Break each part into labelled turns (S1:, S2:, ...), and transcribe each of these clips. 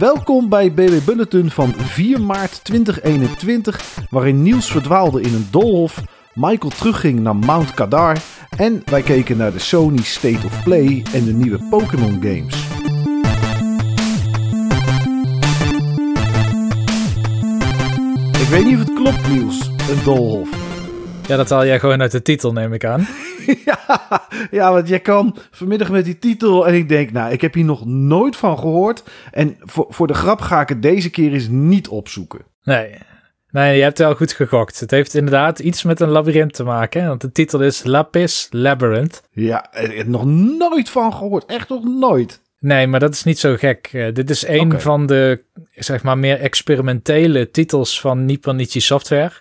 S1: Welkom bij BB Bulletin van 4 maart 2021, waarin Niels verdwaalde in een doolhof, Michael terugging naar Mount Kadar en wij keken naar de Sony State of Play en de nieuwe Pokémon games. Ik weet niet of het klopt, Niels, een doolhof.
S2: Ja, dat haal jij gewoon uit de titel, neem ik aan.
S1: ja, ja, want jij kwam vanmiddag met die titel en ik denk, nou, ik heb hier nog nooit van gehoord. En voor, voor de grap ga ik het deze keer eens niet opzoeken.
S2: Nee, nee, je hebt wel goed gegokt. Het heeft inderdaad iets met een labyrint te maken, want de titel is Lapis Labyrinth.
S1: Ja, ik heb nog nooit van gehoord, echt nog nooit.
S2: Nee, maar dat is niet zo gek. Uh, dit is een van de, zeg maar, meer experimentele titels van Nipponichi Software.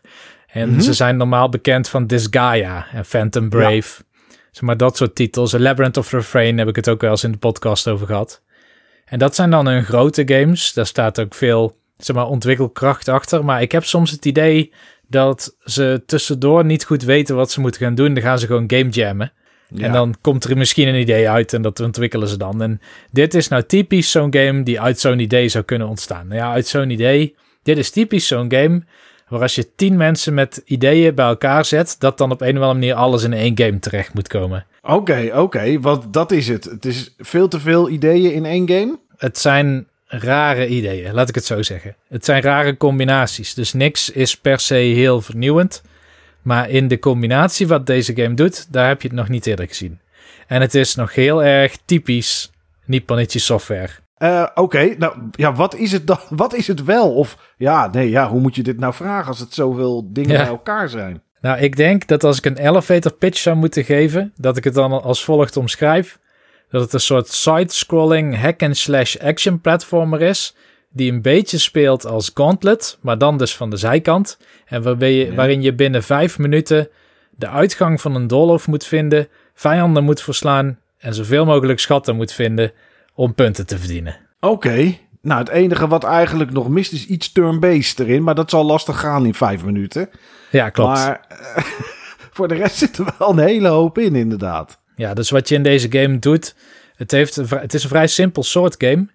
S2: En
S1: Mhm.
S2: ze zijn normaal bekend van Disgaea en Phantom Brave. Zeg maar dat soort titels. A Labyrinth of Refrain heb ik het ook wel eens in de podcast over gehad. En dat zijn dan hun grote games. Daar staat ook veel zeg maar, ontwikkelkracht achter. Maar ik heb soms het idee dat ze tussendoor niet goed weten wat ze moeten gaan doen. Dan gaan ze gewoon game jammen.
S1: Ja.
S2: En dan komt er misschien een idee uit en dat ontwikkelen ze dan. En dit is nou typisch zo'n game die uit zo'n idee zou kunnen ontstaan. Nou ja, uit zo'n idee. Dit is typisch zo'n game waar als je tien mensen met ideeën bij elkaar zet, dat dan op een of andere manier alles in één game terecht moet komen.
S1: Oké, oké, want dat is het. Het is veel te veel ideeën in één game.
S2: Het zijn rare ideeën, laat ik het zo zeggen. Het zijn rare combinaties, dus niks is per se heel vernieuwend. Maar in de combinatie wat deze game doet, daar heb je het nog niet eerder gezien. En het is nog heel erg typisch Nipponichi software.
S1: Eh, Oké, nou ja, wat is het dan? Wat is het wel? Of ja, nee, ja, hoe moet je dit nou vragen als het zoveel dingen
S2: Ja.
S1: bij elkaar zijn?
S2: Nou, ik denk dat als ik een elevator pitch zou moeten geven, dat ik het dan als volgt omschrijf. Dat het een soort side-scrolling hack-and-slash action platformer is, die een beetje speelt als Gauntlet, maar dan dus van de zijkant. En waarbij je,
S1: Ja.
S2: waarin je binnen vijf minuten de uitgang van een doolhof moet vinden, vijanden moet verslaan en zoveel mogelijk schatten moet vinden om punten te verdienen.
S1: Oké, nou het enige wat eigenlijk nog mist is iets turn-based erin, maar dat zal lastig gaan in vijf minuten.
S2: Ja, klopt.
S1: Maar eh, voor de rest zit er wel een hele hoop in, inderdaad.
S2: Ja, dus wat je in deze game doet, het, heeft het is een vrij simpel soort game.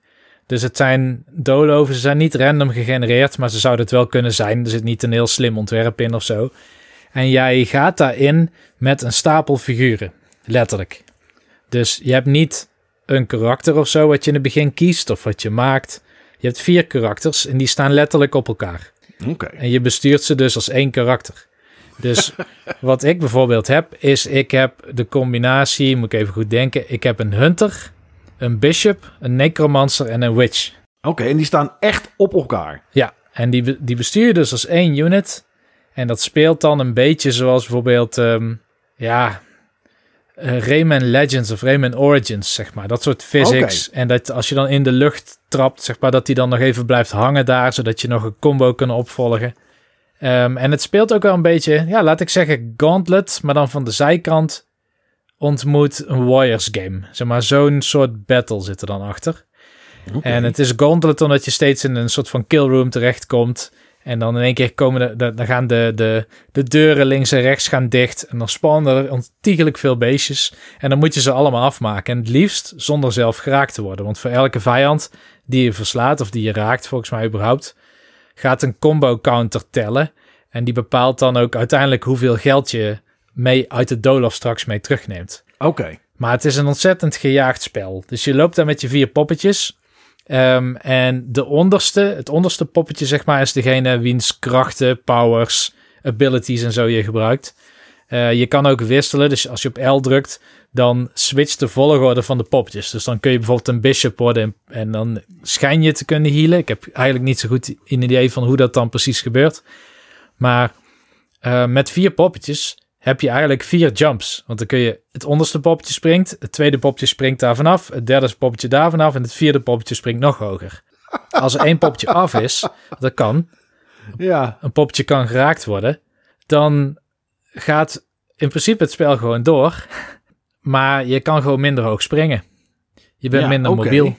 S2: Dus het zijn doolhoven, ze zijn niet random gegenereerd, maar ze zouden het wel kunnen zijn. Er zit niet een heel slim ontwerp in of zo. En jij gaat daarin met een stapel figuren, letterlijk. Dus je hebt niet een karakter of zo wat je in het begin kiest of wat je maakt. Je hebt vier karakters en die staan letterlijk op elkaar.
S1: Oké.
S2: En je bestuurt ze dus als één karakter. Dus wat ik bijvoorbeeld heb, is ik heb de combinatie, moet ik even goed denken. Ik heb een hunter, een bishop, een necromancer en een witch.
S1: Oké, en die staan echt op elkaar.
S2: Ja, en die, die bestuur je dus als één unit. En dat speelt dan een beetje zoals bijvoorbeeld, ehm, ja, eh, Rayman Legends of Rayman Origins, zeg maar. Dat soort physics. En dat als je dan in de lucht trapt, zeg maar, dat die dan nog even blijft hangen daar, zodat je nog een combo kan opvolgen. Ehm, en het speelt ook wel een beetje, ja, laat ik zeggen Gauntlet, maar dan van de zijkant ontmoet een Warriors game. Zeg maar, zo'n soort battle zit er dan achter. En het is Gauntlet omdat je steeds in een soort van killroom terechtkomt. En dan in één keer komen de, de- dan gaan de, de, de deuren links en rechts gaan dicht. En dan spawnen er ontiegelijk veel beestjes. En dan moet je ze allemaal afmaken. En het liefst zonder zelf geraakt te worden. Want voor elke vijand die je verslaat, of die je raakt volgens mij überhaupt, gaat een combo counter tellen. En die bepaalt dan ook uiteindelijk hoeveel geld je mee uit de doolhof straks mee terugneemt.
S1: Oké.
S2: Maar het is een ontzettend gejaagd spel. Dus je loopt daar met je vier poppetjes. Ehm, en de onderste, het onderste poppetje, zeg maar, is degene wiens krachten, powers, abilities en zo je gebruikt. Eh, je kan ook wisselen. Dus als je op L drukt, dan switcht de volgorde van de poppetjes. Dus dan kun je bijvoorbeeld een bishop worden en, en dan schijn je te kunnen healen. Ik heb eigenlijk niet zo goed een idee van hoe dat dan precies gebeurt. Maar eh, met vier poppetjes heb je eigenlijk vier jumps. Want dan kun je het onderste poppetje springt, het tweede poppetje springt daar vanaf, het derde poppetje daar vanaf en het vierde poppetje springt nog hoger. Als er één poppetje af is, dat kan,
S1: Ja.
S2: een poppetje kan geraakt worden, dan gaat in principe het spel gewoon door. Maar je kan gewoon minder hoog springen. Je bent
S1: Ja,
S2: minder mobiel.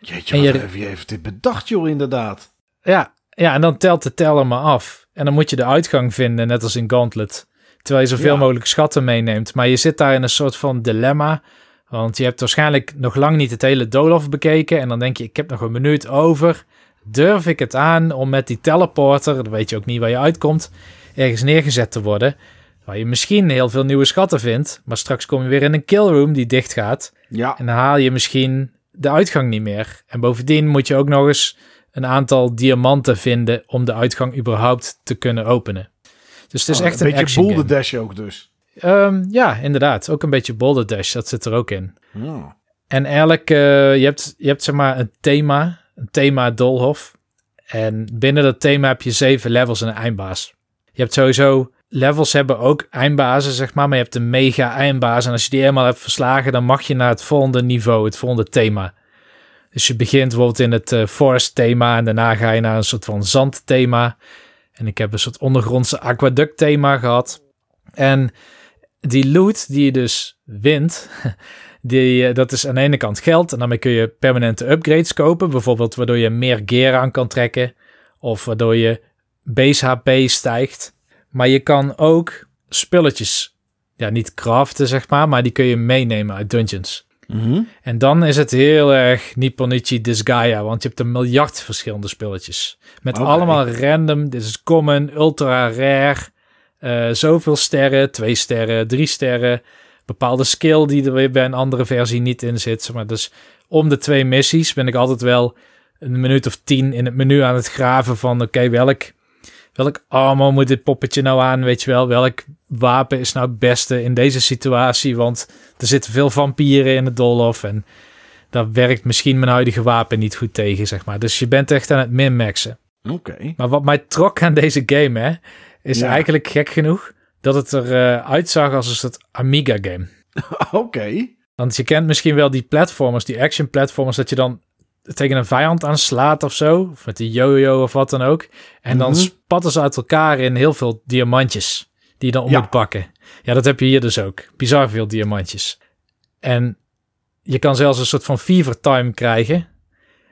S1: Jeetje,
S2: En je-
S1: je heeft dit bedacht, joh, inderdaad.
S2: Ja, ja, en dan telt de teller maar af. En dan moet je de uitgang vinden, net als in Gauntlet. Terwijl je zoveel
S1: Ja.
S2: mogelijk schatten meeneemt. Maar je zit daar in een soort van dilemma. Want je hebt waarschijnlijk nog lang niet het hele doolhof bekeken. En dan denk je, ik heb nog een minuut over. Durf ik het aan om met die teleporter, dan weet je ook niet waar je uitkomt, ergens neergezet te worden. Waar je misschien heel veel nieuwe schatten vindt. Maar straks kom je weer in een killroom die dicht gaat.
S1: Ja,
S2: En dan haal je misschien de uitgang niet meer. En bovendien moet je ook nog eens een aantal diamanten vinden om de uitgang überhaupt te kunnen openen. Dus het is
S1: Oh,
S2: echt een,
S1: beetje
S2: action
S1: boulder dash ook dus.
S2: Ehm, ja, inderdaad. Ook een beetje Boulder Dash, dat zit er ook in.
S1: Ja.
S2: En eigenlijk, eh, je, hebt, je hebt zeg maar een thema, een thema doolhof. En binnen dat thema heb je zeven levels en een eindbaas. Je hebt sowieso, levels hebben ook eindbazen, zeg maar. Maar je hebt een mega eindbaas. En als je die eenmaal hebt verslagen, dan mag je naar het volgende niveau, het volgende thema. Dus je begint bijvoorbeeld in het eh, forest thema en daarna ga je naar een soort van zandthema. En ik heb een soort ondergrondse aquaduct thema gehad. En die loot die je dus wint, die, eh, dat is aan de ene kant geld. En daarmee kun je permanente upgrades kopen. Bijvoorbeeld waardoor je meer gear aan kan trekken. Of waardoor je base HP stijgt. Maar je kan ook spulletjes, ja niet craften zeg maar, maar die kun je meenemen uit dungeons.
S1: Mhm.
S2: En dan is het heel erg Nipponichi Disgaea, want je hebt een miljard verschillende spulletjes. Met allemaal random, dit is common, ultra rare, eh, zoveel sterren, twee sterren, drie sterren. Bepaalde skill die er weer bij een andere versie niet in zit. Maar dus om de twee missies ben ik altijd wel een minuut of tien in het menu aan het graven van oké, welk, welk armor moet dit poppetje nou aan, weet je wel? Welk wapen is nou het beste in deze situatie? Want er zitten veel vampieren in het doolhof en daar werkt misschien mijn huidige wapen niet goed tegen, zeg maar. Dus je bent echt aan het min-maxen.
S1: Oké.
S2: Maar wat mij trok aan deze game, hè, is
S1: Ja.
S2: eigenlijk gek genoeg dat het er eh, uitzag als een soort Amiga-game.
S1: Oké.
S2: Want je kent misschien wel die platformers, die action platformers, dat je dan tegen een vijand aanslaat of zo, of met die yo-yo of wat dan ook. En dan
S1: Mhm.
S2: spatten ze uit elkaar in heel veel diamantjes, die je dan om
S1: Ja.
S2: moet pakken. Ja, dat heb je hier dus ook. Bizar veel diamantjes. En je kan zelfs een soort van fever time krijgen.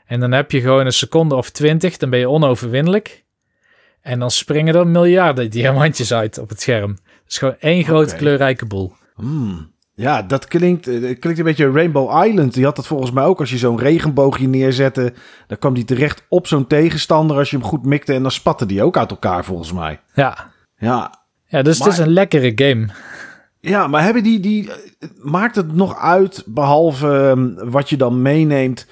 S2: En dan heb je gewoon een seconde of twintig, dan ben je onoverwinnelijk. En dan springen er miljarden diamantjes uit op het scherm. Het is gewoon één grote kleurrijke boel.
S1: Hmm. Ja, dat klinkt, eh, dat klinkt een beetje Rainbow Island. Die had dat volgens mij ook. Als je zo'n regenboogje neerzette, dan kwam die terecht op zo'n tegenstander als je hem goed mikte. En dan spatte die ook uit elkaar volgens mij.
S2: Ja,
S1: Ja,
S2: ja dus het is een lekkere game.
S1: ja maar hebben die, die, maakt het nog uit, behalve ehm, wat je dan meeneemt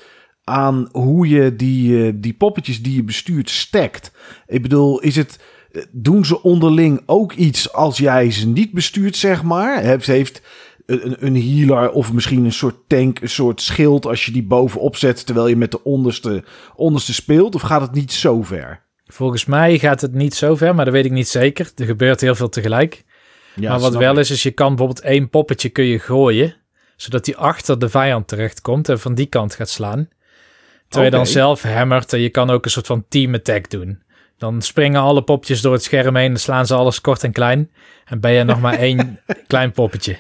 S1: aan hoe je die, eh, die poppetjes die je bestuurt stackt? Ik bedoel, is het, eh, doen ze onderling ook iets als jij ze niet bestuurt, zeg maar? Heeft, heeft een, een healer of misschien een soort tank, een soort schild als je die bovenop zet terwijl je met de onderste, onderste speelt? Of gaat het niet zo ver?
S2: Volgens mij gaat het niet zo ver, maar dat weet ik niet zeker. Er gebeurt heel veel tegelijk.
S1: Ja,
S2: maar wat wel
S1: ik.
S2: is, is je kan bijvoorbeeld één poppetje kun je gooien, zodat die achter de vijand terechtkomt en van die kant gaat slaan. Terwijl je dan zelf hammert en je kan ook een soort van team attack doen. Dan springen alle poppetjes door het scherm heen, dan slaan ze alles kort en klein. En ben je nog maar één klein poppetje.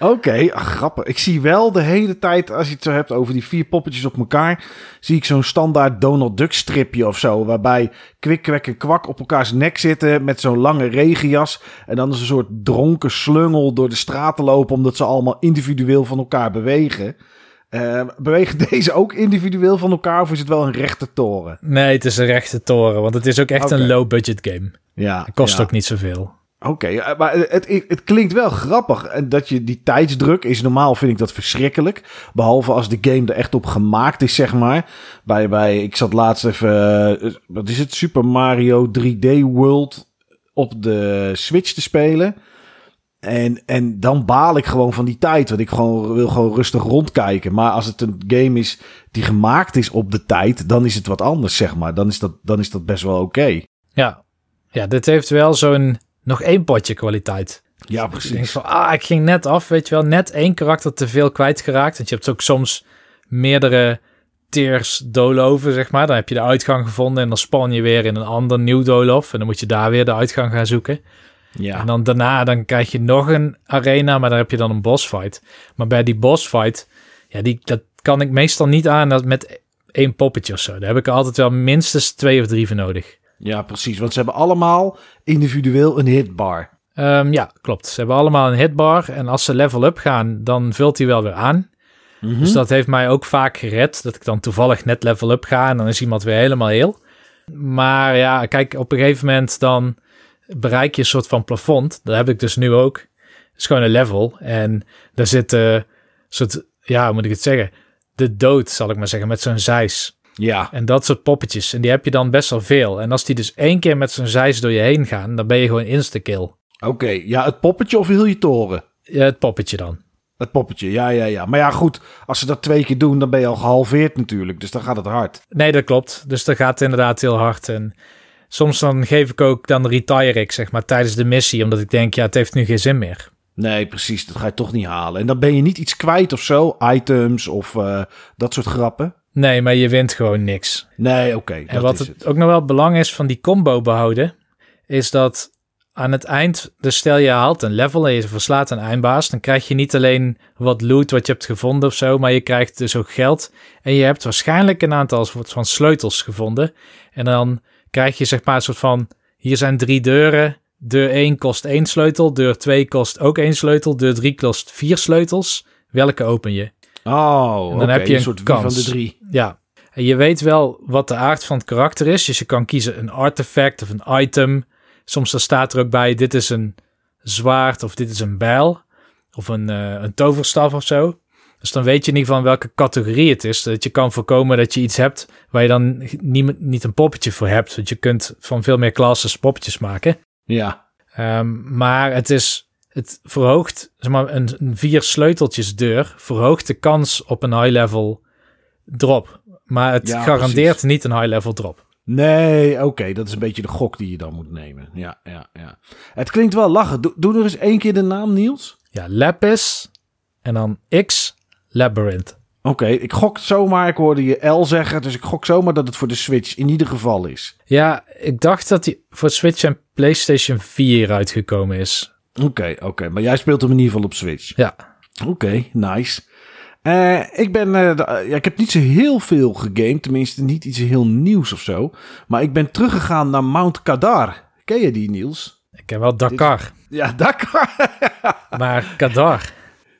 S1: Oké, ach, grappig. Ik zie wel de hele tijd, als je het zo hebt over die vier poppetjes op elkaar, zie ik zo'n standaard Donald Duck stripje of zo, waarbij kwik, kwek en kwak op elkaars nek zitten met zo'n lange regenjas. En dan is een soort dronken slungel door de straten lopen, omdat ze allemaal individueel van elkaar bewegen. Eh, bewegen deze ook individueel van elkaar of is het wel een rechte toren?
S2: Nee, het is een rechte toren, want het is ook echt een low-budget game.
S1: Ja,
S2: Het kost
S1: ja.
S2: ook niet zoveel.
S1: Oké, eh, maar het, het, klinkt wel grappig. En dat je die tijdsdruk is normaal, vind ik dat verschrikkelijk. Behalve als de game er echt op gemaakt is, zeg maar. Bij, bij ik zat laatst even, eh, wat is het, Super Mario 3D World op de Switch te spelen. En, en dan baal ik gewoon van die tijd. Want ik gewoon, wil gewoon rustig rondkijken. Maar als het een game is die gemaakt is op de tijd, dan is het wat anders, zeg maar. Dan is dat, dan is dat best wel oké.
S2: Ja. ja, dit heeft wel zo'n nog één potje kwaliteit.
S1: Ja, precies.
S2: van, ah, ik ging net af, weet je wel, net één karakter te veel kwijtgeraakt. Want je hebt ook soms meerdere tiers doolhoven, zeg maar. Dan heb je de uitgang gevonden en dan spawn je weer in een ander nieuw doolhof. En dan moet je daar weer de uitgang gaan zoeken.
S1: Ja.
S2: En dan daarna dan krijg je nog een arena, maar daar heb je dan een boss fight. Maar bij die boss fight, ja, die, dat kan ik meestal niet aan dat met één poppetje of zo. Daar heb ik er altijd wel minstens twee of drie voor nodig.
S1: Ja, precies. Want ze hebben allemaal individueel een hitbar.
S2: Ehm, ja, klopt. Ze hebben allemaal een hitbar. En als ze level up gaan, dan vult hij wel weer aan.
S1: Mhm.
S2: Dus dat heeft mij ook vaak gered. Dat ik dan toevallig net level up ga en dan is iemand weer helemaal heel. Maar ja, kijk, op een gegeven moment dan bereik je een soort van plafond. Dat heb ik dus nu ook. Het is gewoon een level. En daar zit een soort, ja, hoe moet ik het zeggen? De dood, zal ik maar zeggen, met zo'n zeis.
S1: Ja.
S2: En dat soort poppetjes. En die heb je dan best wel veel. En als die dus één keer met zo'n zeis door je heen gaan, dan ben je gewoon insta-kill.
S1: Oké, ja, het poppetje of heel je toren?
S2: Ja, het poppetje dan.
S1: Het poppetje, ja, ja, ja. Maar ja, goed, als ze dat twee keer doen, dan ben je al gehalveerd natuurlijk. Dus dan gaat het hard.
S2: Nee, dat klopt. Dus dat gaat inderdaad heel hard. En soms dan geef ik ook, dan retire ik zeg maar tijdens de missie. Omdat ik denk, ja, het heeft nu geen zin meer.
S1: Nee, precies, dat ga je toch niet halen. En dan ben je niet iets kwijt of zo, items of eh, dat soort grappen.
S2: Nee, maar je wint gewoon niks.
S1: Nee, oké,
S2: En
S1: dat
S2: wat
S1: is
S2: het,
S1: het.
S2: ook nog wel belang is van die combo behouden, is dat aan het eind, dus stel je haalt een level en je verslaat een eindbaas, dan krijg je niet alleen wat loot wat je hebt gevonden of zo, maar je krijgt dus ook geld. En je hebt waarschijnlijk een aantal soort van sleutels gevonden. En dan krijg je zeg maar een soort van, hier zijn drie deuren. Deur 1 kost één sleutel, deur 2 kost ook één sleutel, deur 3 kost vier sleutels. Welke open je?
S1: Oh,
S2: dan heb je een
S1: soort wie van
S2: kans.
S1: de drie.
S2: Ja, en je weet wel wat de aard van het karakter is. Dus je kan kiezen een artefact of een item. Soms dan staat er ook bij, dit is een zwaard of dit is een bijl. Of een, eh, een toverstaf of zo. Dus dan weet je ieder geval welke categorie het is. Dat je kan voorkomen dat je iets hebt waar je dan niet, niet een poppetje voor hebt. Want je kunt van veel meer classes poppetjes maken.
S1: Ja,
S2: Ehm, maar het is, het verhoogt, zeg maar, een, een vier sleuteltjes deur verhoogt de kans op een high level drop. Maar het
S1: Ja,
S2: garandeert
S1: precies.
S2: niet een high level drop.
S1: nee, oké, dat is een beetje de gok die je dan moet nemen. Ja, ja, ja. Het klinkt wel lachen. Doe, doe nog eens één keer de naam, Niels.
S2: Ja, Lapis en dan X Labyrinth.
S1: Oké, ik gok zomaar, ik hoorde je L zeggen, dus ik gok zomaar dat het voor de Switch in ieder geval is.
S2: Ja, ik dacht dat die voor Switch en PlayStation 4 uitgekomen is.
S1: Oké, oké, maar jij speelt hem in ieder geval op Switch.
S2: Ja,
S1: Oké, nice. Eh, ik ben, eh, de- ja, ik heb niet zo heel veel gegamed, tenminste niet iets heel nieuws of zo. Maar ik ben teruggegaan naar Mount Kadar. Ken je die, Niels?
S2: ik heb wel Dakar,
S1: Ja, Dakar.
S2: maar Kadar,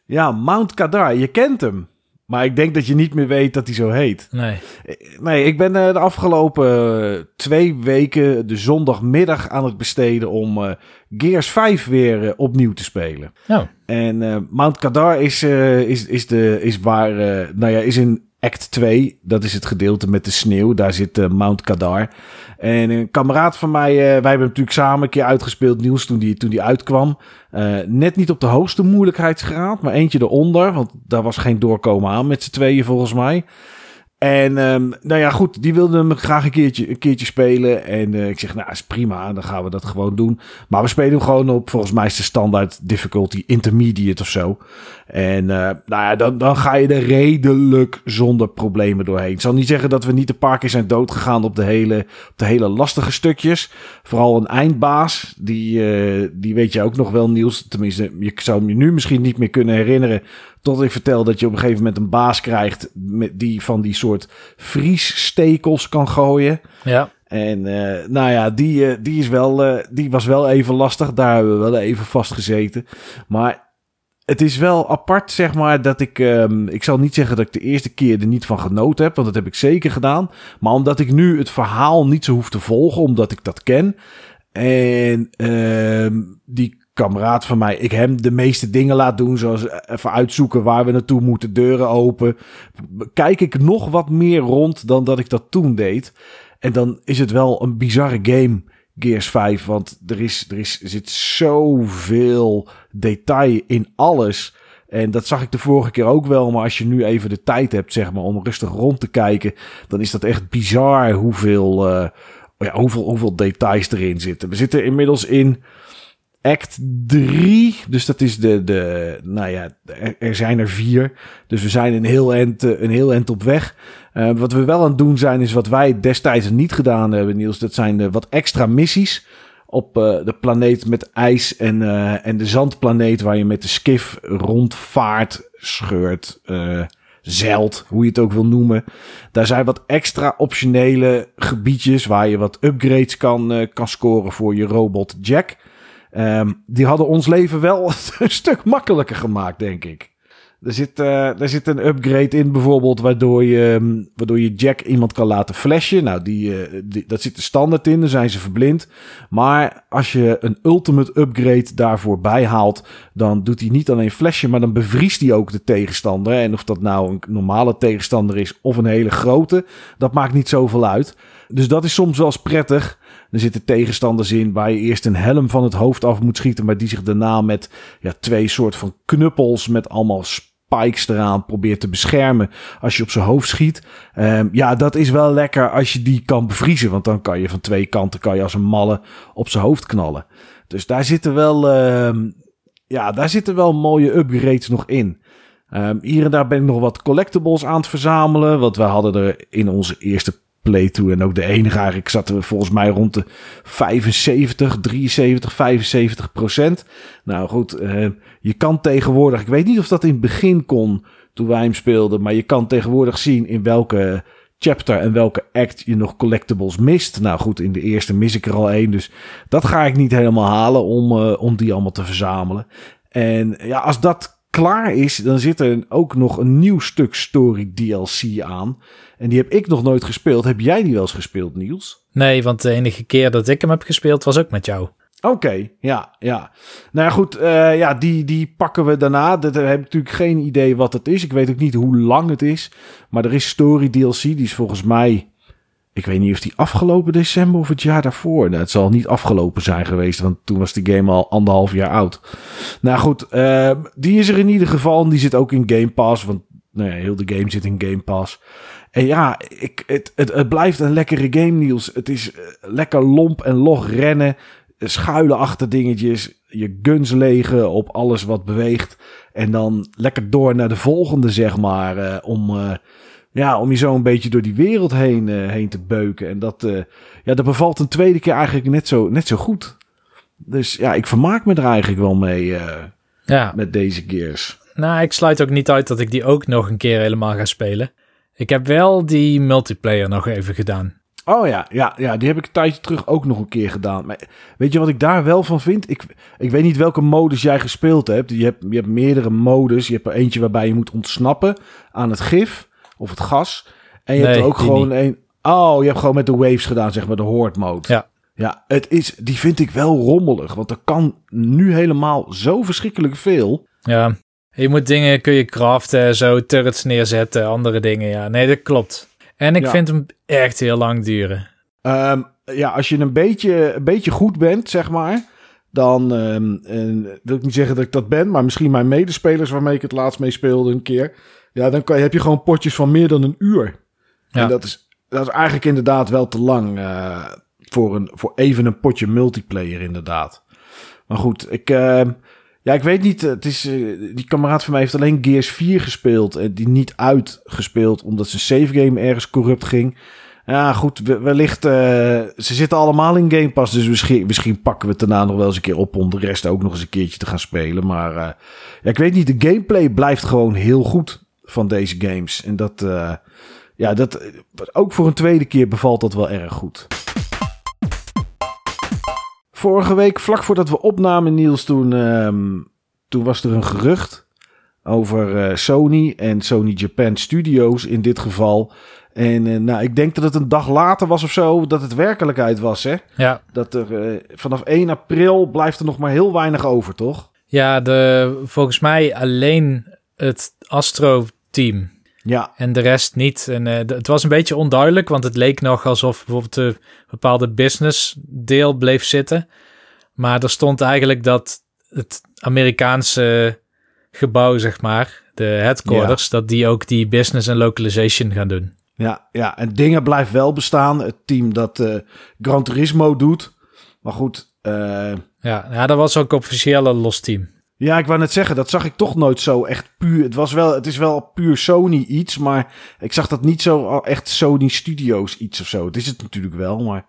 S1: ja, Mount Kadar, je kent hem. Maar ik denk dat je niet meer weet dat hij zo heet.
S2: nee.
S1: Nee, ik ben eh, de afgelopen eh, twee weken de zondagmiddag aan het besteden om eh, Gears 5 weer opnieuw te spelen.
S2: Oh,
S1: En Mount Kadar is, is, is, de, is waar, nou ja, is in Act 2. Dat is het gedeelte met de sneeuw. Daar zit eh, Mount Kadar. En een kameraad van mij, eh, wij hebben natuurlijk samen een keer uitgespeeld, Niels, toen die, toen die uitkwam. Eh, net niet op de hoogste moeilijkheidsgraad, maar eentje eronder. Want daar was geen doorkomen aan met z'n tweeën volgens mij. En ehm, nou ja, goed, die wilde hem graag een keertje, een keertje spelen. En eh, ik zeg, nou is prima, dan gaan we dat gewoon doen. Maar we spelen hem gewoon op, volgens mij is de standaard difficulty intermediate of zo. En eh, nou ja, dan, dan ga je er redelijk zonder problemen doorheen. Ik zal niet zeggen dat we niet een paar keer zijn doodgegaan op de hele, op de hele lastige stukjes. Vooral een eindbaas, die, eh, die weet je ook nog wel, Niels. Tenminste, je zou je nu misschien niet meer kunnen herinneren. Tot ik vertel dat je op een gegeven moment een baas krijgt met die van die soort vriesstekels kan gooien.
S2: ja.
S1: En eh, nou ja, die, eh, die, is wel, eh, die was wel even lastig. Daar hebben we wel even vast gezeten. Maar het is wel apart, zeg maar, dat ik... ehm, ik zal niet zeggen dat ik de eerste keer er niet van genoten heb. Want dat heb ik zeker gedaan. Maar omdat ik nu het verhaal niet zo hoef te volgen, omdat ik dat ken. En ehm, die kameraad van mij, ik hem de meeste dingen laat doen. Zoals even uitzoeken waar we naartoe moeten, deuren open. Kijk ik nog wat meer rond dan dat ik dat toen deed. En dan is het wel een bizarre game, Gears 5. Want er, is, er, is, zit zoveel detail in alles. En dat zag ik de vorige keer ook wel. Maar als je nu even de tijd hebt, zeg maar, om rustig rond te kijken. Dan is dat echt bizar hoeveel, eh, ja, hoeveel, hoeveel details erin zitten. We zitten inmiddels in act 3. Dus dat is de, de nou ja, er, zijn er vier. Dus we zijn een heel eind, eh, een heel eind op weg. Eh, wat we wel aan het doen zijn, is wat wij destijds niet gedaan hebben, Niels. Dat zijn eh, wat extra missies op de planeet met ijs en, en de zandplaneet waar je met de skif rondvaart, scheurt, zeilt, hoe je het ook wil noemen. Daar zijn wat extra optionele gebiedjes waar je wat upgrades kan, kan scoren voor je robot Jack. Ehm, die hadden ons leven wel een stuk makkelijker gemaakt, denk ik. Er zit, uh, er zit een upgrade in bijvoorbeeld waardoor je, um, waardoor je Jack iemand kan laten flashen. Nou, die, die, dat zit er standaard in, dan zijn ze verblind. Maar als je een ultimate upgrade daarvoor bijhaalt, dan doet hij niet alleen flashen, maar dan bevriest hij ook de tegenstander. En of dat nou een normale tegenstander is of een hele grote, dat maakt niet zoveel uit. Dus dat is soms wel eens prettig. Er zitten tegenstanders in waar je eerst een helm van het hoofd af moet schieten, maar die zich daarna met ja, twee soort van knuppels met allemaal spikes eraan probeert te beschermen als je op zijn hoofd schiet. Um, ja, dat is wel lekker als je die kan bevriezen, want dan kan je van twee kanten kan je als een malle op zijn hoofd knallen. Dus daar zitten wel, um, ja, daar zitten wel mooie upgrades nog in. Um, hier en daar ben ik nog wat collectibles aan het verzamelen. Want we hadden er in onze eerste playthrough en ook de enige eigenlijk zaten we volgens mij rond de 75, 73, 75 procent. Nou goed, uh, je kan tegenwoordig, ik weet niet of dat in het begin kon toen wij hem speelden, maar je kan tegenwoordig zien in welke chapter en welke act je nog collectibles mist. Nou goed, in de eerste mis ik er al één, dus dat ga ik niet helemaal halen om, uh, om die allemaal te verzamelen. En ja, als dat klaar is, dan zit er ook nog een nieuw stuk story DLC aan. En die heb ik nog nooit gespeeld. Heb jij die wel eens gespeeld, Niels?
S2: Nee, want de enige keer dat ik hem heb gespeeld was ook met jou.
S1: Oké, okay, ja, ja. Nou ja, goed, uh, ja, die, die pakken we daarna. Dat heb ik natuurlijk geen idee wat het is. Ik weet ook niet hoe lang het is. Maar er is Story DLC, die is volgens mij... Ik weet niet of die afgelopen december of het jaar daarvoor. Nou, het zal niet afgelopen zijn geweest, want toen was die game al anderhalf jaar oud. Nou goed, uh, die is er in ieder geval. En die zit ook in Game Pass, want nou ja, heel de game zit in Game Pass. En ja, ik, het, het, het blijft een lekkere game, Niels. Het is lekker lomp en log rennen. Schuilen achter dingetjes. Je guns legen op alles wat beweegt. En dan lekker door naar de volgende, zeg maar. Uh, om, uh, ja, om je zo een beetje door die wereld heen, uh, heen te beuken. En dat, ja, dat bevalt een tweede keer eigenlijk net zo, net zo goed. Dus ja, ik vermaak me er eigenlijk wel mee ja. met deze Gears.
S2: Nou, ik sluit ook niet uit dat ik die ook nog een keer helemaal ga spelen. Ik heb wel die multiplayer nog even gedaan.
S1: Oh ja, ja, ja, die heb ik een tijdje terug ook nog een keer gedaan. Maar weet je wat ik daar wel van vind? Ik, ik weet niet welke modus jij gespeeld hebt. Je hebt, je hebt meerdere modus. Je hebt er eentje waarbij je moet ontsnappen aan het gif of het gas. En je nee, hebt er ook gewoon een... Oh, je hebt gewoon met de waves gedaan, zeg maar, de horde mode.
S2: Ja.
S1: Ja, het is, die vind ik wel rommelig. Want er kan nu helemaal zo verschrikkelijk veel.
S2: Ja, je moet dingen, kun je craften, zo turrets neerzetten, andere dingen. Ja, nee, dat klopt. En ik ja. vind hem echt heel lang duren.
S1: Um, ja, als je een beetje, een beetje goed bent, zeg maar. Dan um, wil ik niet zeggen dat ik dat ben, maar misschien mijn medespelers waarmee ik het laatst mee speelde een keer. Ja, dan kan, heb je gewoon potjes van meer dan een uur. Ja. En dat is, dat is eigenlijk inderdaad wel te lang uh, voor, een, voor even een potje multiplayer, inderdaad. Maar goed, ik, uh, ja, ik weet niet. Het is, uh, die kameraad van mij heeft alleen Gears 4 gespeeld. En die niet uitgespeeld omdat zijn save game ergens corrupt ging. Ja, goed. Wellicht. Uh, ze zitten allemaal in Game Pass. Dus misschien, misschien pakken we het daarna nog wel eens een keer op. Om de rest ook nog eens een keertje te gaan spelen. Maar uh, ja, ik weet niet. De gameplay blijft gewoon heel goed van deze games. En dat. ja, dat. Ook voor een tweede keer bevalt dat wel erg goed. Vorige week, vlak voordat we opnamen, Niels, toen, um, toen was er een gerucht over uh, Sony en Sony Japan Studios in dit geval. En uh, nou, ik denk dat het een dag later was of zo dat het werkelijkheid was, hè?
S2: Ja.
S1: Dat er uh, vanaf 1 april blijft er nog maar heel weinig over, toch?
S2: Ja, de, volgens mij alleen het Astro-team.
S1: Ja.
S2: En de rest niet. En uh, het was een beetje onduidelijk, want het leek nog alsof bijvoorbeeld een bepaalde business deel bleef zitten. Maar er stond eigenlijk dat het Amerikaanse gebouw, zeg maar, de headquarters, ja. dat die ook die business en localization gaan doen.
S1: Ja, ja, en dingen blijft wel bestaan. Het team dat uh, Gran Turismo doet. Maar goed. Uh...
S2: Ja, ja, dat was ook officieel een los team.
S1: Ja, ik wou net zeggen, dat zag ik toch nooit zo echt puur. Het, was wel, het is wel puur Sony iets, maar ik zag dat niet zo echt Sony Studios iets of zo. Het is het natuurlijk wel, maar...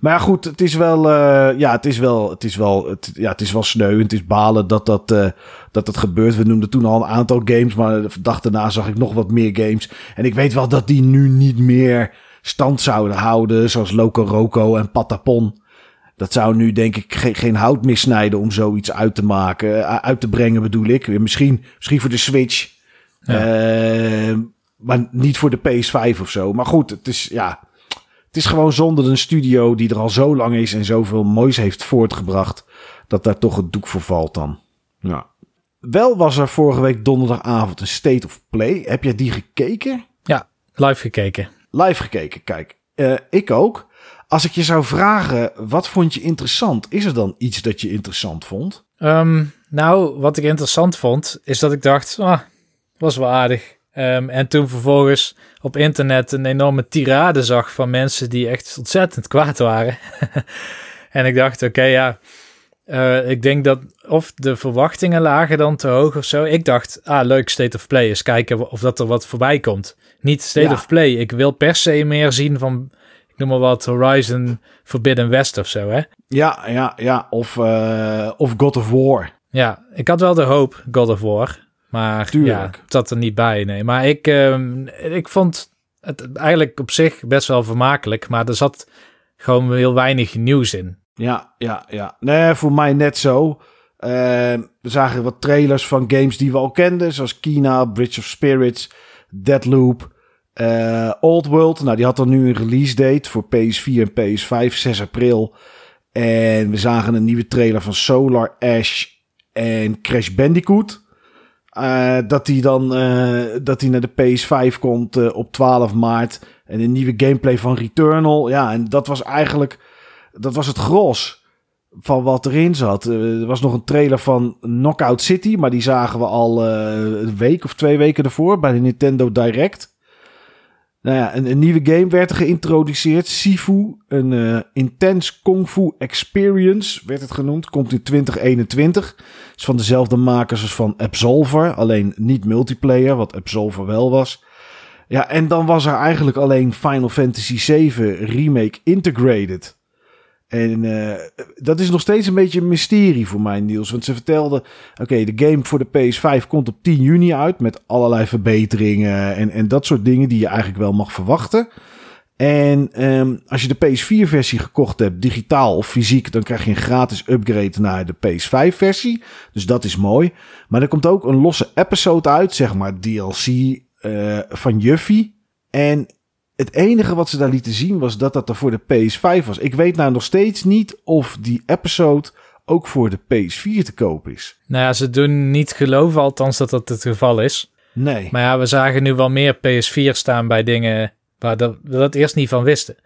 S1: Maar goed, het is wel... Uh, ja, het is wel... Het is wel, het, ja, het is wel sneu het is balen dat dat, uh, dat dat gebeurt. We noemden toen al een aantal games, maar de dag daarna zag ik nog wat meer games. En ik weet wel dat die nu niet meer stand zouden houden, zoals Loco Roco en Patapon. Dat zou nu denk ik geen, geen hout meer snijden om zoiets uit te maken. eh, uit te brengen bedoel ik. Misschien, misschien voor de Switch. Eh, maar niet voor de PS5 of zo. Maar goed, het is ja. Het is gewoon zonder een studio die er al zo lang is en zoveel moois heeft voortgebracht. Dat daar toch het doek voor valt dan. Ja. Wel was er vorige week donderdagavond een State of Play. Heb jij die gekeken?
S2: Ja, live gekeken.
S1: Live gekeken, kijk. Eh, ik ook. Als ik je zou vragen, wat vond je interessant? Is er dan iets dat je interessant vond?
S2: Ehm, nou, wat ik interessant vond, is dat ik dacht, ah, was wel aardig. Ehm, en toen vervolgens op internet een enorme tirade zag van mensen die echt ontzettend kwaad waren. en ik dacht, oké, ja, eh, ik denk dat of de verwachtingen lagen dan te hoog of zo. Ik dacht, ah, leuk State of Play, eens kijken of dat er wat voorbij komt. Niet State
S1: Ja.
S2: of Play, ik wil per se meer zien van, noem maar wat, Horizon Forbidden West of zo, hè.
S1: Ja, ja, ja. Of, eh, of God of War.
S2: Ja, ik had wel de hoop, God of War. Maar
S1: Tuurlijk.
S2: ja, het zat er niet bij, nee. Maar ik, ehm, ik vond het eigenlijk op zich best wel vermakelijk. Maar er zat gewoon heel weinig nieuws in.
S1: Ja, ja, ja. Nee, voor mij net zo. Eh, we zagen wat trailers van games die we al kenden. Zoals Kina, Bridge of Spirits, Deadloop, eh Old World. Nou, die had dan nu een release date voor PS4 en PS5, 6 april. En we zagen een nieuwe trailer van Solar Ash en Crash Bandicoot. Eh, dat die dan eh, dat die naar de PS5 komt op 12 maart. En een nieuwe gameplay van Returnal. Ja, en dat was eigenlijk dat was het gros van wat erin zat. Er was nog een trailer van Knockout City, maar die zagen we al een week of twee weken ervoor bij de Nintendo Direct. Nou ja, een, nieuwe game werd er geïntroduceerd. Sifu, een eh, intense kung fu experience werd het genoemd. Komt in 2021. Is van dezelfde makers als van Absolver. Alleen niet multiplayer, wat Absolver wel was. Ja, en dan was er eigenlijk alleen Final Fantasy VII Remake Integrated. En eh, dat is nog steeds een beetje een mysterie voor mij, Niels. Want ze vertelden, oké, de game voor de PS5 komt op 10 juni uit... met allerlei verbeteringen en, en dat soort dingen die je eigenlijk wel mag verwachten. En ehm, als je de PS4-versie gekocht hebt, digitaal of fysiek... dan krijg je een gratis upgrade naar de PS5-versie. Dus dat is mooi. Maar er komt ook een losse episode uit, zeg maar DLC eh, van Juffy. En het enige wat ze daar lieten zien was dat dat er voor de PS5 was. Ik weet nou nog steeds niet of die episode ook voor de PS4 te koop is.
S2: Nou ja, ze doen niet geloven althans dat dat het geval is.
S1: Nee.
S2: Maar ja, we zagen nu wel meer PS4 staan bij dingen waar dat, we dat eerst niet van wisten.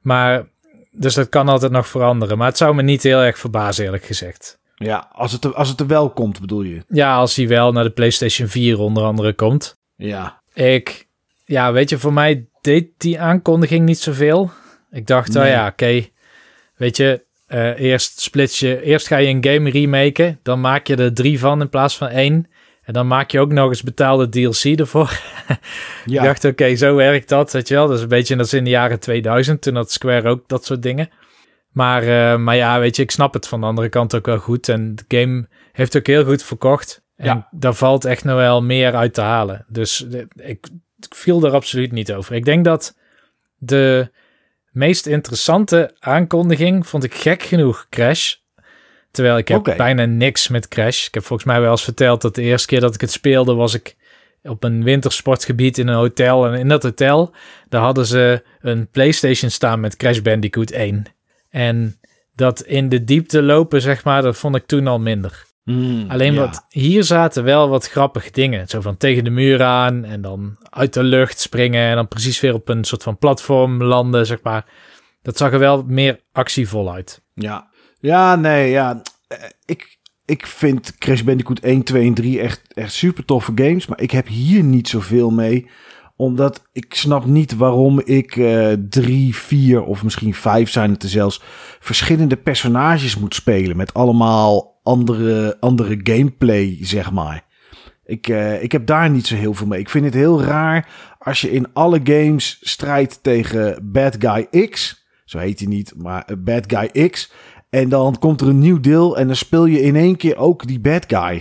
S2: Maar, dus dat kan altijd nog veranderen. Maar het zou me niet heel erg verbazen, eerlijk gezegd.
S1: Ja, als het, er, als het er wel komt, bedoel je?
S2: Ja, als hij wel naar de PlayStation 4 onder andere komt.
S1: Ja.
S2: Ik, ja, weet je, voor mij deed die aankondiging niet zoveel. Ik dacht, oh
S1: Nee.
S2: ja, oké. Weet je, eh, eerst splits je, eerst ga je een game remaken, dan maak je er drie van in plaats van één. En dan maak je ook nog eens betaalde DLC ervoor.
S1: Ja.
S2: Ik dacht, oké, zo werkt dat, weet je wel. Dat is een beetje, dat is in de jaren 2000, toen had Square ook dat soort dingen. Maar, eh, maar ja, weet je, ik snap het van de andere kant ook wel goed. En de game heeft ook heel goed verkocht. En
S1: Ja.
S2: daar valt echt nog wel meer uit te halen. Dus ik, ik viel er absoluut niet over. Ik denk dat de meest interessante aankondiging vond ik gek genoeg Crash. Terwijl ik heb bijna niks met Crash. Ik heb volgens mij wel eens verteld dat de eerste keer dat ik het speelde was ik op een wintersportgebied in een hotel. En in dat hotel, daar hadden ze een PlayStation staan met Crash Bandicoot 1. En dat in de diepte lopen, zeg maar, dat vond ik toen al minder.
S1: Mm,
S2: Alleen
S1: ja.
S2: wat, hier zaten wel wat grappige dingen. Zo van tegen de muur aan en dan uit de lucht springen en dan precies weer op een soort van platform landen, zeg maar. Dat zag er wel meer actievol uit.
S1: Ja, ja nee, ja. Eh, Ik, ik vind Crash Bandicoot 1, 2 en 3 echt, echt super toffe games. Maar ik heb hier niet zoveel mee. Omdat ik snap niet waarom ik eh drie, vier of misschien vijf zijn het er zelfs... verschillende personages moet spelen. Met allemaal andere, andere gameplay, zeg maar. Ik, eh, ik heb daar niet zo heel veel mee. Ik vind het heel raar als je in alle games strijdt tegen Bad Guy X. Zo heet hij niet, maar eh, Bad Guy X. En dan komt er een nieuw deel en dan speel je in één keer ook die bad guy.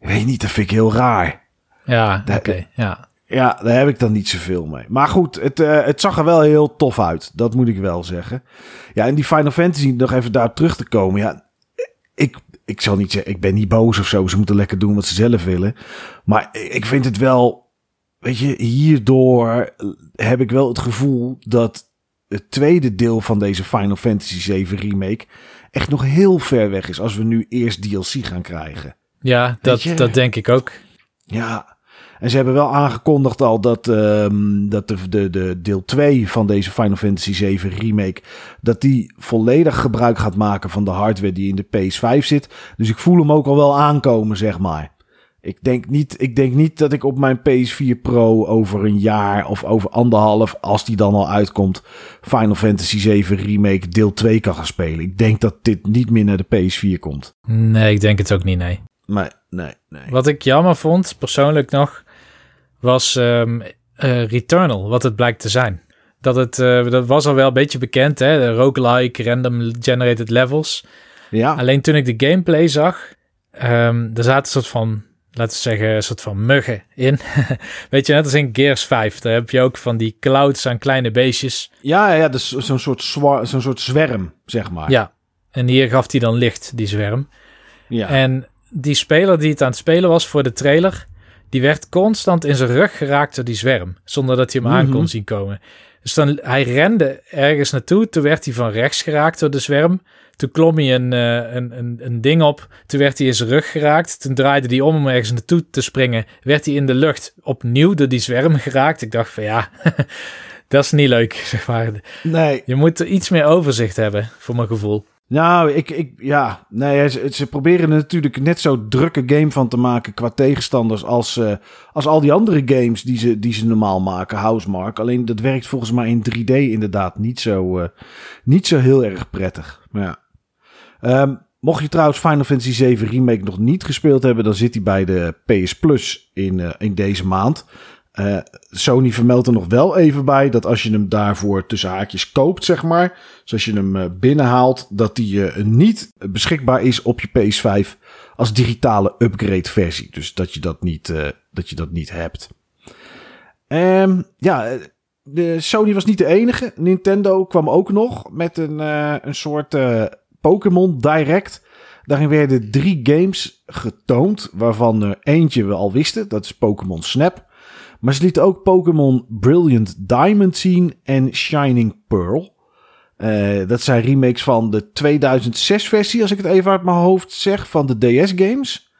S1: Ik weet niet, dat vind ik heel raar.
S2: Ja,
S1: Daar-
S2: oké, ja.
S1: Ja, daar heb ik dan niet zoveel mee. Maar goed, het, uh, het zag er wel heel tof uit. Dat moet ik wel zeggen. Ja, en die Final Fantasy, nog even daar terug te komen. Ja, ik, ik zal niet zeggen, ik ben niet boos of zo. Ze moeten lekker doen wat ze zelf willen. Maar ik vind het wel, weet je, hierdoor heb ik wel het gevoel dat het tweede deel van deze Final Fantasy 7 remake echt nog heel ver weg is als we nu eerst DLC gaan krijgen.
S2: Ja, dat, dat denk ik ook.
S1: Ja, en ze hebben wel aangekondigd al dat, um, dat de, de, de deel 2 van deze Final Fantasy 7 remake, dat die volledig gebruik gaat maken van de hardware die in de PS5 zit. Dus ik voel hem ook al wel aankomen, zeg maar. Ik denk niet, ik denk niet dat ik op mijn PS4 Pro over een jaar of over anderhalf, als die dan al uitkomt, Final Fantasy 7 Remake deel 2 kan gaan spelen. Ik denk dat dit niet meer naar de PS4 komt.
S2: Nee, ik denk het ook niet, nee.
S1: Nee, nee, nee.
S2: Wat ik jammer vond, persoonlijk nog, was um, uh, Returnal, wat het blijkt te zijn. Dat, het, uh, dat was al wel een beetje bekend, hè? De roguelike, random generated levels.
S1: Ja.
S2: Alleen toen ik de gameplay zag, um, er zaten een soort van, laten we zeggen, een soort van muggen in. Weet je, net als in Gears 5, daar heb je ook van die clouds aan kleine beestjes.
S1: Ja, ja, dus zo'n soort, zo'n soort zwerm, zeg maar.
S2: Ja, en hier gaf hij dan licht, die zwerm.
S1: Ja.
S2: En die speler die het aan het spelen was voor de trailer, die werd constant in zijn rug geraakt door die zwerm, zonder dat hij hem aan kon mhm. zien komen. Dus dan, hij rende ergens naartoe, toen werd hij van rechts geraakt door de zwerm. Toen klom hij een, uh, een, een, een ding op, toen werd hij in zijn rug geraakt. Toen draaide hij om om ergens naartoe te springen, werd hij in de lucht opnieuw door die zwerm geraakt. Ik dacht van ja, dat is niet leuk, zeg maar.
S1: Nee.
S2: Je moet er iets meer overzicht hebben, voor mijn gevoel.
S1: Nou, ik, ik, ja, nee, ze, proberen er natuurlijk net zo drukke game van te maken qua tegenstanders als, uh, als al die andere games die ze, die ze normaal maken, Housemark. Alleen dat werkt volgens mij in 3D inderdaad niet zo, uh, niet zo heel erg prettig. Maar ja. Um, mocht je trouwens Final Fantasy 7 Remake nog niet gespeeld hebben, dan zit hij bij de PS Plus in, uh, in deze maand. Uh, Sony vermeldt er nog wel even bij dat als je hem daarvoor tussen haakjes koopt, zeg maar. Dus als je hem uh, binnenhaalt, dat die uh, niet beschikbaar is op je PS5 als digitale upgrade versie. Dus dat je dat niet, dat je dat niet hebt. Um, ja, de Sony was niet de enige. Nintendo kwam ook nog met een, een soort Pokémon Direct. Daarin werden drie games getoond, waarvan er eentje we al wisten. Dat is Pokémon Snap. Maar ze lieten ook Pokémon Brilliant Diamond zien en Shining Pearl. Uh, dat zijn remakes van de 2006 versie, als ik het even uit mijn hoofd zeg, van de DS games.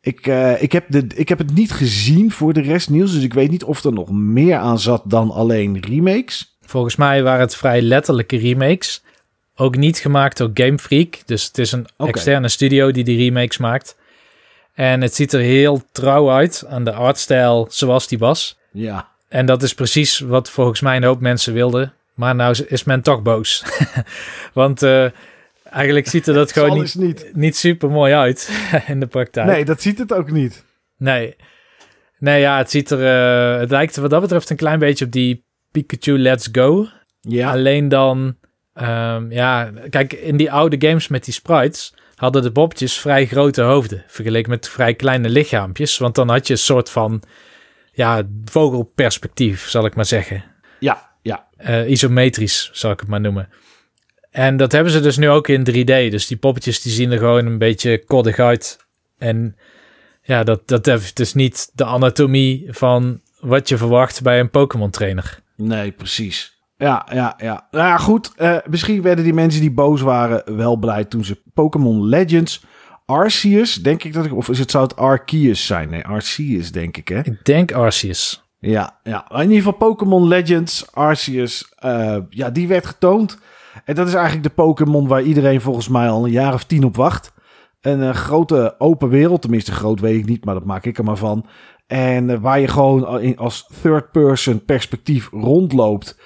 S1: Ik, uh, ik, heb de, ik heb het niet gezien voor de rest nieuws, dus ik weet niet of er nog meer aan zat dan alleen remakes.
S2: Volgens mij waren het vrij letterlijke remakes. Ook niet gemaakt door Game Freak, dus het is een okay. externe studio die die remakes maakt. En het ziet er heel trouw uit aan de artstijl zoals die was.
S1: Ja.
S2: En dat is precies wat volgens mij een hoop mensen wilden. Maar nou is men toch boos. Want uh, eigenlijk ziet er dat gewoon niet, niet. niet super mooi uit in de praktijk.
S1: Nee, dat ziet het ook niet.
S2: Nee. Nee, ja, het ziet er... Uh, het lijkt wat dat betreft een klein beetje op die Pikachu Let's Go.
S1: Ja.
S2: Alleen dan... Um, ja, kijk, in die oude games met die sprites hadden de bobjes vrij grote hoofden. Vergeleken met vrij kleine lichaampjes. Want dan had je een soort van ja, vogelperspectief, zal ik maar zeggen.
S1: Ja, ja.
S2: Uh, isometrisch, zal ik het maar noemen. En dat hebben ze dus nu ook in 3D. Dus die poppetjes die zien er gewoon een beetje koddig uit. En ja, dat, dat heeft dus niet de anatomie van wat je verwacht bij een Pokémon trainer.
S1: Nee, precies. Ja, ja, ja. Nou ja, goed. Uh, misschien werden die mensen die boos waren wel blij toen ze Pokémon Legends Arceus, denk ik dat ik... Of is het, zou het Arceus zijn? Nee, Arceus denk ik, hè?
S2: Ik denk Arceus.
S1: Ja, ja. In ieder geval Pokémon Legends Arceus. Uh, ja, die werd getoond. En dat is eigenlijk de Pokémon waar iedereen volgens mij al een jaar of tien op wacht. Een uh, grote open wereld. Tenminste, groot weet ik niet, maar dat maak ik er maar van. En waar je gewoon als third-person perspectief rondloopt.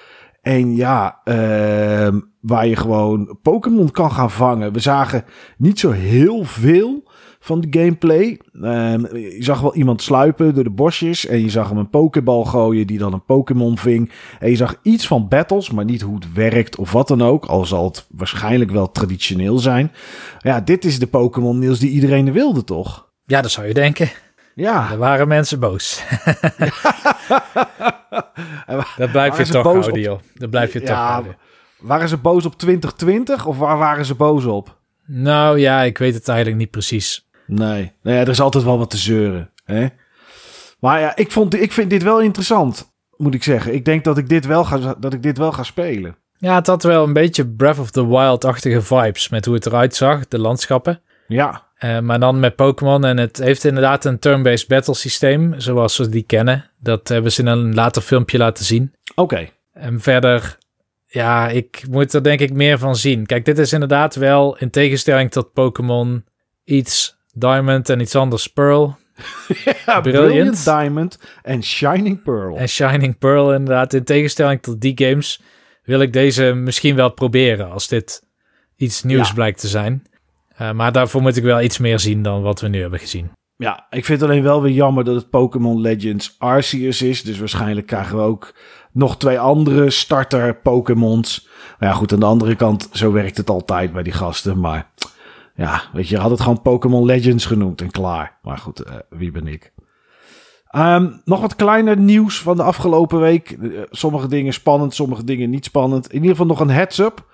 S1: En ja, uh, waar je gewoon Pokémon kan gaan vangen. We zagen niet zo heel veel van de gameplay. Uh, je zag wel iemand sluipen door de bosjes. En je zag hem een pokebal gooien die dan een Pokémon ving. En je zag iets van battles, maar niet hoe het werkt of wat dan ook. Al zal het waarschijnlijk wel traditioneel zijn. Ja, dit is de Pokémon Niels die iedereen wilde, toch?
S2: Ja, dat zou je denken.
S1: Ja.
S2: Er waren mensen boos. dat blijf je toch houden,
S1: op-.
S2: Dat blijf je toch
S1: Ja,
S2: houden.
S1: Waren ze boos op 2020 of waar waren ze boos op?
S2: Nou ja, ik weet het eigenlijk niet precies.
S1: Nee. nee er is altijd wel wat te zeuren. Hè? Maar ja, ik, vond, ik vind dit wel interessant, moet ik zeggen. Ik denk dat ik dit wel ga, dat ik dit wel ga spelen.
S2: Ja, het had wel een beetje Breath of the Wild-achtige vibes met hoe het eruit zag, de landschappen.
S1: Ja,
S2: Eh, maar dan met Pokémon en het heeft inderdaad een turn-based battle systeem, zoals we die kennen. Dat hebben ze in een later filmpje laten zien.
S1: oké.
S2: En verder, ja, ik moet er denk ik meer van zien. Kijk, dit is inderdaad wel in tegenstelling tot Pokémon iets Diamond en iets anders Pearl.
S1: Ja,
S2: Brilliant.
S1: Brilliant Diamond en Shining Pearl.
S2: En Shining Pearl inderdaad, in tegenstelling tot die games, wil ik deze misschien wel proberen als dit iets nieuws
S1: Ja.
S2: blijkt te zijn. Eh, maar daarvoor moet ik wel iets meer zien dan wat we nu hebben gezien.
S1: Ja, ik vind het alleen wel weer jammer dat het Pokémon Legends Arceus is. Dus waarschijnlijk krijgen we ook nog twee andere starter Pokémons. Maar ja, goed, aan de andere kant, zo werkt het altijd bij die gasten. Maar ja, weet je, had het gewoon Pokémon Legends genoemd en klaar. Maar goed, eh, wie ben ik? Ehm, nog wat kleiner nieuws van de afgelopen week. Eh, sommige dingen spannend, sommige dingen niet spannend. In ieder geval nog een heads-up.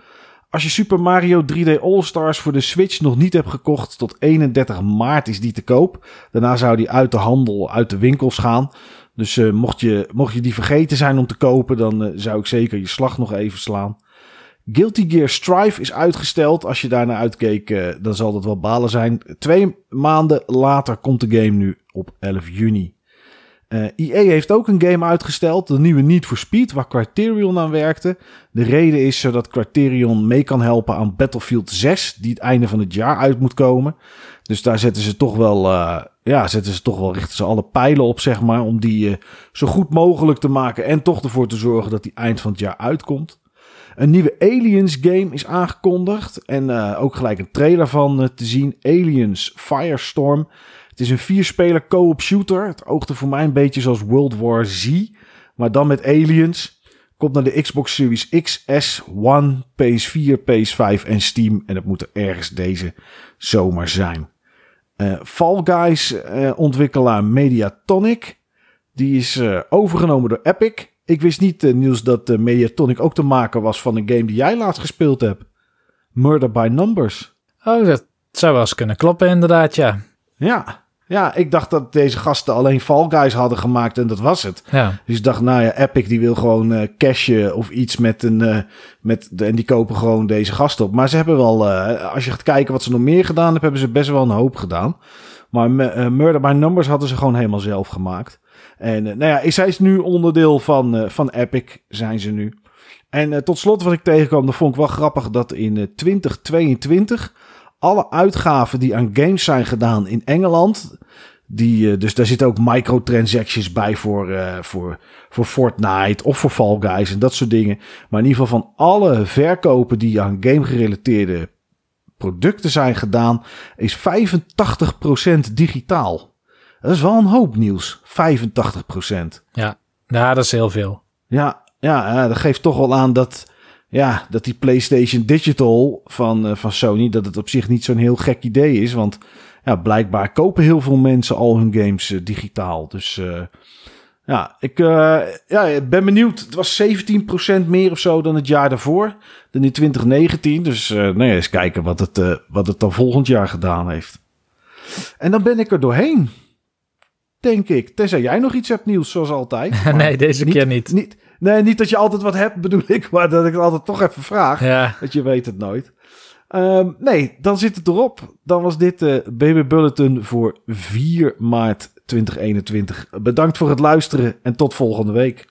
S1: Als je Super Mario 3D All-Stars voor de Switch nog niet hebt gekocht, tot 31 maart is die te koop. Daarna zou die uit de handel, uit de winkels gaan. Dus eh, mocht, je, mocht je die vergeten zijn om te kopen, dan eh, zou ik zeker je slag nog even slaan. Guilty Gear Strive is uitgesteld. Als je daarnaar uitkeek, eh, dan zal dat wel balen zijn. Twee maanden later komt de game nu op 11 juni. Eh EA heeft ook een game uitgesteld, de nieuwe Need for Speed, waar Criterion aan werkte. De reden is zodat Criterion mee kan helpen aan Battlefield 6, die het einde van het jaar uit moet komen. Dus daar zetten ze toch wel, eh, ja, zetten ze toch wel, richten ze alle pijlen op, zeg maar, om die eh, zo goed mogelijk te maken en toch ervoor te zorgen dat die eind van het jaar uitkomt. Een nieuwe Aliens game is aangekondigd en ook gelijk een trailer van te zien. Aliens Firestorm. Het is een vierspeler co-op shooter. Het oogde voor mij een beetje zoals World War Z, maar dan met aliens. Komt naar de Xbox Series X, S, One, PS4, PS5 en Steam. En het moet er ergens deze zomer zijn. Eh, Fall Guys eh, ontwikkelaar Mediatonic. Die is eh, overgenomen door Epic. Ik wist niet, Niels, dat Mediatonic ook te maken was van een game die jij laatst gespeeld hebt. Murder by Numbers.
S2: Oh, dat zou wel eens kunnen kloppen inderdaad, ja.
S1: Ja, ja, ik dacht dat deze gasten alleen Fall Guys hadden gemaakt en dat was het.
S2: Ja,
S1: Dus ik dacht, nou ja, Epic die wil gewoon eh cashen of iets met een... eh, met de, en die kopen gewoon deze gasten op. Maar ze hebben wel, eh, als je gaat kijken wat ze nog meer gedaan hebben, hebben ze best wel een hoop gedaan. Maar Murder by Numbers hadden ze gewoon helemaal zelf gemaakt. En nou ja, zij is nu onderdeel van, van Epic, zijn ze nu. En tot slot wat ik tegenkwam, dat vond ik wel grappig, dat in eh, 2022 alle uitgaven die aan games zijn gedaan in Engeland... Die, eh, dus daar zitten ook microtransactions bij voor, eh, voor, voor Fortnite of voor Fall Guys en dat soort dingen. Maar in ieder geval van alle verkopen die aan game-gerelateerde producten zijn gedaan, is 85% digitaal. Dat is wel een hoop nieuws. 85%.
S2: ja. ja, dat is heel veel.
S1: Ja, ja, ja, dat geeft toch wel aan dat, ja, dat die PlayStation Digital van, eh, van Sony, dat het op zich niet zo'n heel gek idee is. Want ja, blijkbaar kopen heel veel mensen al hun games eh, digitaal. Dus eh, ja, ik ja, ik ben benieuwd. Het was 17% meer of zo dan het jaar daarvoor, dan in 2019. Dus nou ja, eens kijken wat het, wat het dan volgend jaar gedaan heeft. En dan ben ik er doorheen. Denk ik. Tenzij jij nog iets hebt nieuws, zoals altijd.
S2: Nee, deze keer niet.
S1: niet, nee, niet dat je altijd wat hebt, bedoel ik, maar dat ik het altijd toch even vraag.
S2: Ja,
S1: Want je weet het nooit. Ehm, nee, dan zit het erop. Dan was dit de BB Bulletin voor 4 maart 2021. Bedankt voor het luisteren en tot volgende week.